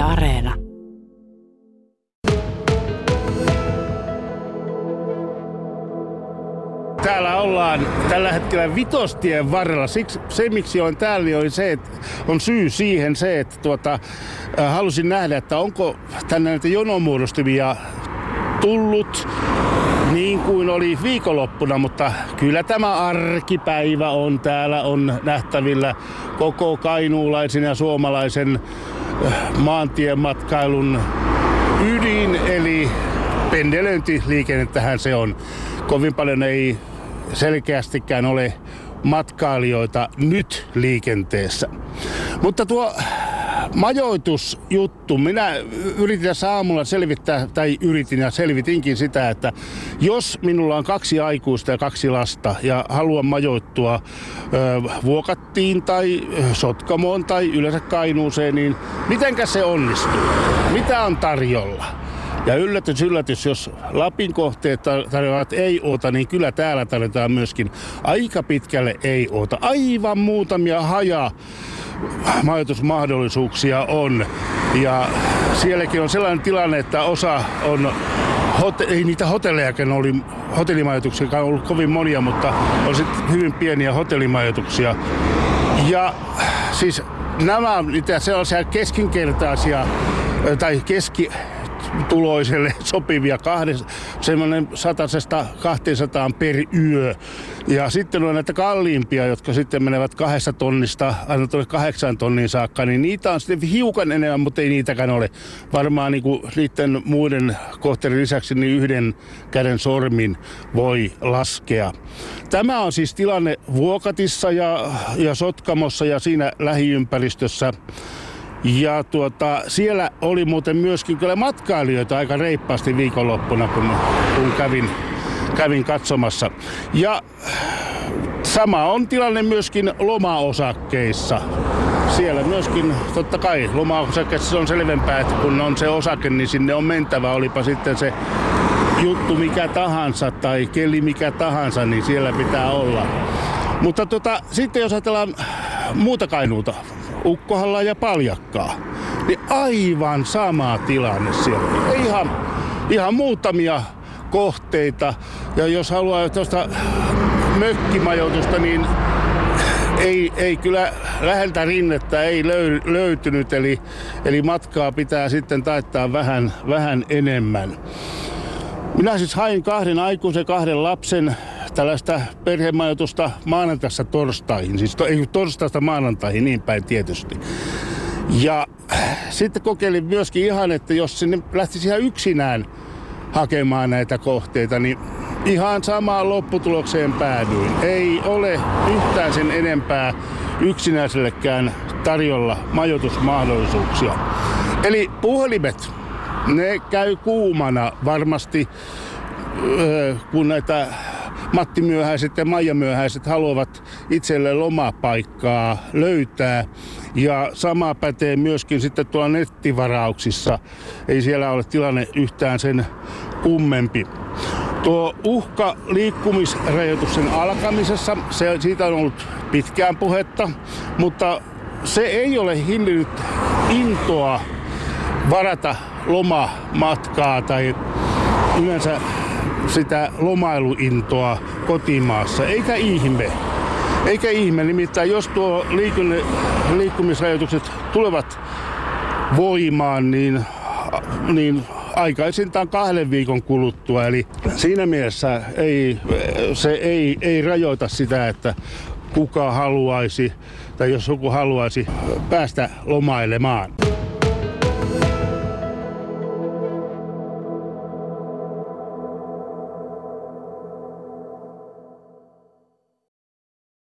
Areena. Täällä ollaan tällä hetkellä vitostien varrella. Siksi se, miksi olen täällä, niin oli se, että on syy siihen se, että tuota, äh, halusin nähdä, että onko tänne näitä jonomuodostumia tullut niin kuin oli viikonloppuna, mutta kyllä tämä arkipäivä on täällä on nähtävillä koko kainuulaisen ja suomalaisen maantiematkailun ydin, eli pendelöintiliikennettähän se on. Kovin paljon ei selkeästikään ole matkailijoita nyt liikenteessä. Mutta tuo majoitusjuttu. Minä yritin tässä aamulla selvittää, tai yritin ja selvitinkin sitä, että jos minulla on kaksi aikuista ja kaksi lasta ja haluan majoittua ö, Vuokattiin tai Sotkamoon tai yleensä Kainuuseen, niin mitenkä se onnistuu? Mitä on tarjolla? Ja yllätys, yllätys, jos Lapin kohteet tarjoavat ei-oota, niin kyllä täällä tarjotaan myöskin aika pitkälle ei-oota. Aivan muutamia haja majoitusmahdollisuuksia on. Ja sielläkin on sellainen tilanne, että osa on hot, ei niitä hotellejakin oli, hotellimajoituksia on ollut kovin monia, mutta on sitten hyvin pieniä hotellimajoituksia. Ja siis nämä on niitä sellaisia keskinkertaisia tai keski, tuloiselle sopivia semmoinen satasesta 200 per yö. Ja sitten on näitä kalliimpia, jotka sitten menevät kahdesta tonnista aina tuonne kahdeksan tonnin saakka, niin niitä on sitten hiukan enemmän, mutta ei niitäkään ole. Varmaan niin kuin niiden muiden kohteiden lisäksi niin yhden käden sormin voi laskea. Tämä on siis tilanne Vuokatissa ja, ja Sotkamossa ja siinä lähiympäristössä. Ja tuota, siellä oli muuten myöskin kyllä matkailijoita aika reippaasti viikonloppuna, kun, kun kävin, kävin katsomassa. Ja sama on tilanne myöskin lomaosakkeissa. Siellä myöskin, totta kai, lomaosakkeissa on selvempää, että kun on se osake, niin sinne on mentävä, olipa sitten se juttu mikä tahansa tai keli mikä tahansa, niin siellä pitää olla. Mutta tota, sitten jos ajatellaan muuta Kainuuta, Ukkohalla ja Paljakkaa. Niin aivan sama tilanne siellä. Ihan, ihan muutamia kohteita. Ja jos haluaa tuosta mökkimajoitusta, niin ei, ei kyllä läheltä rinnettä ei löy, löytynyt, eli, eli matkaa pitää sitten taittaa vähän, vähän enemmän. Minä siis hain kahden aikuisen, kahden lapsen tällaista perhemajoitusta maanantaista torstaihin. Siis to, ei torstaista maanantaihin, niin päin tietysti. Ja sitten kokeilin myöskin ihan, että jos sinne lähtisi ihan yksinään hakemaan näitä kohteita, niin ihan samaan lopputulokseen päädyin. Ei ole yhtään sen enempää yksinäisellekään tarjolla majoitusmahdollisuuksia. Eli puhelimet, ne käy kuumana varmasti, kun näitä Matti Myöhäiset ja Maija Myöhäiset haluavat itselle lomapaikkaa löytää. Ja sama pätee myöskin sitten tuolla nettivarauksissa. Ei siellä ole tilanne yhtään sen kummempi. Tuo uhka liikkumisrajoituksen alkamisessa, se, siitä on ollut pitkään puhetta, mutta se ei ole hillinnyt intoa varata lomamatkaa tai yleensä sitä lomailuintoa kotimaassa. Eikä ihme. Eikä ihme, nimittäin jos tuo liikenne, liikkumisrajoitukset tulevat voimaan, niin, niin aikaisintaan kahden viikon kuluttua. Eli siinä mielessä ei, se ei, ei rajoita sitä, että kuka haluaisi tai jos joku haluaisi päästä lomailemaan.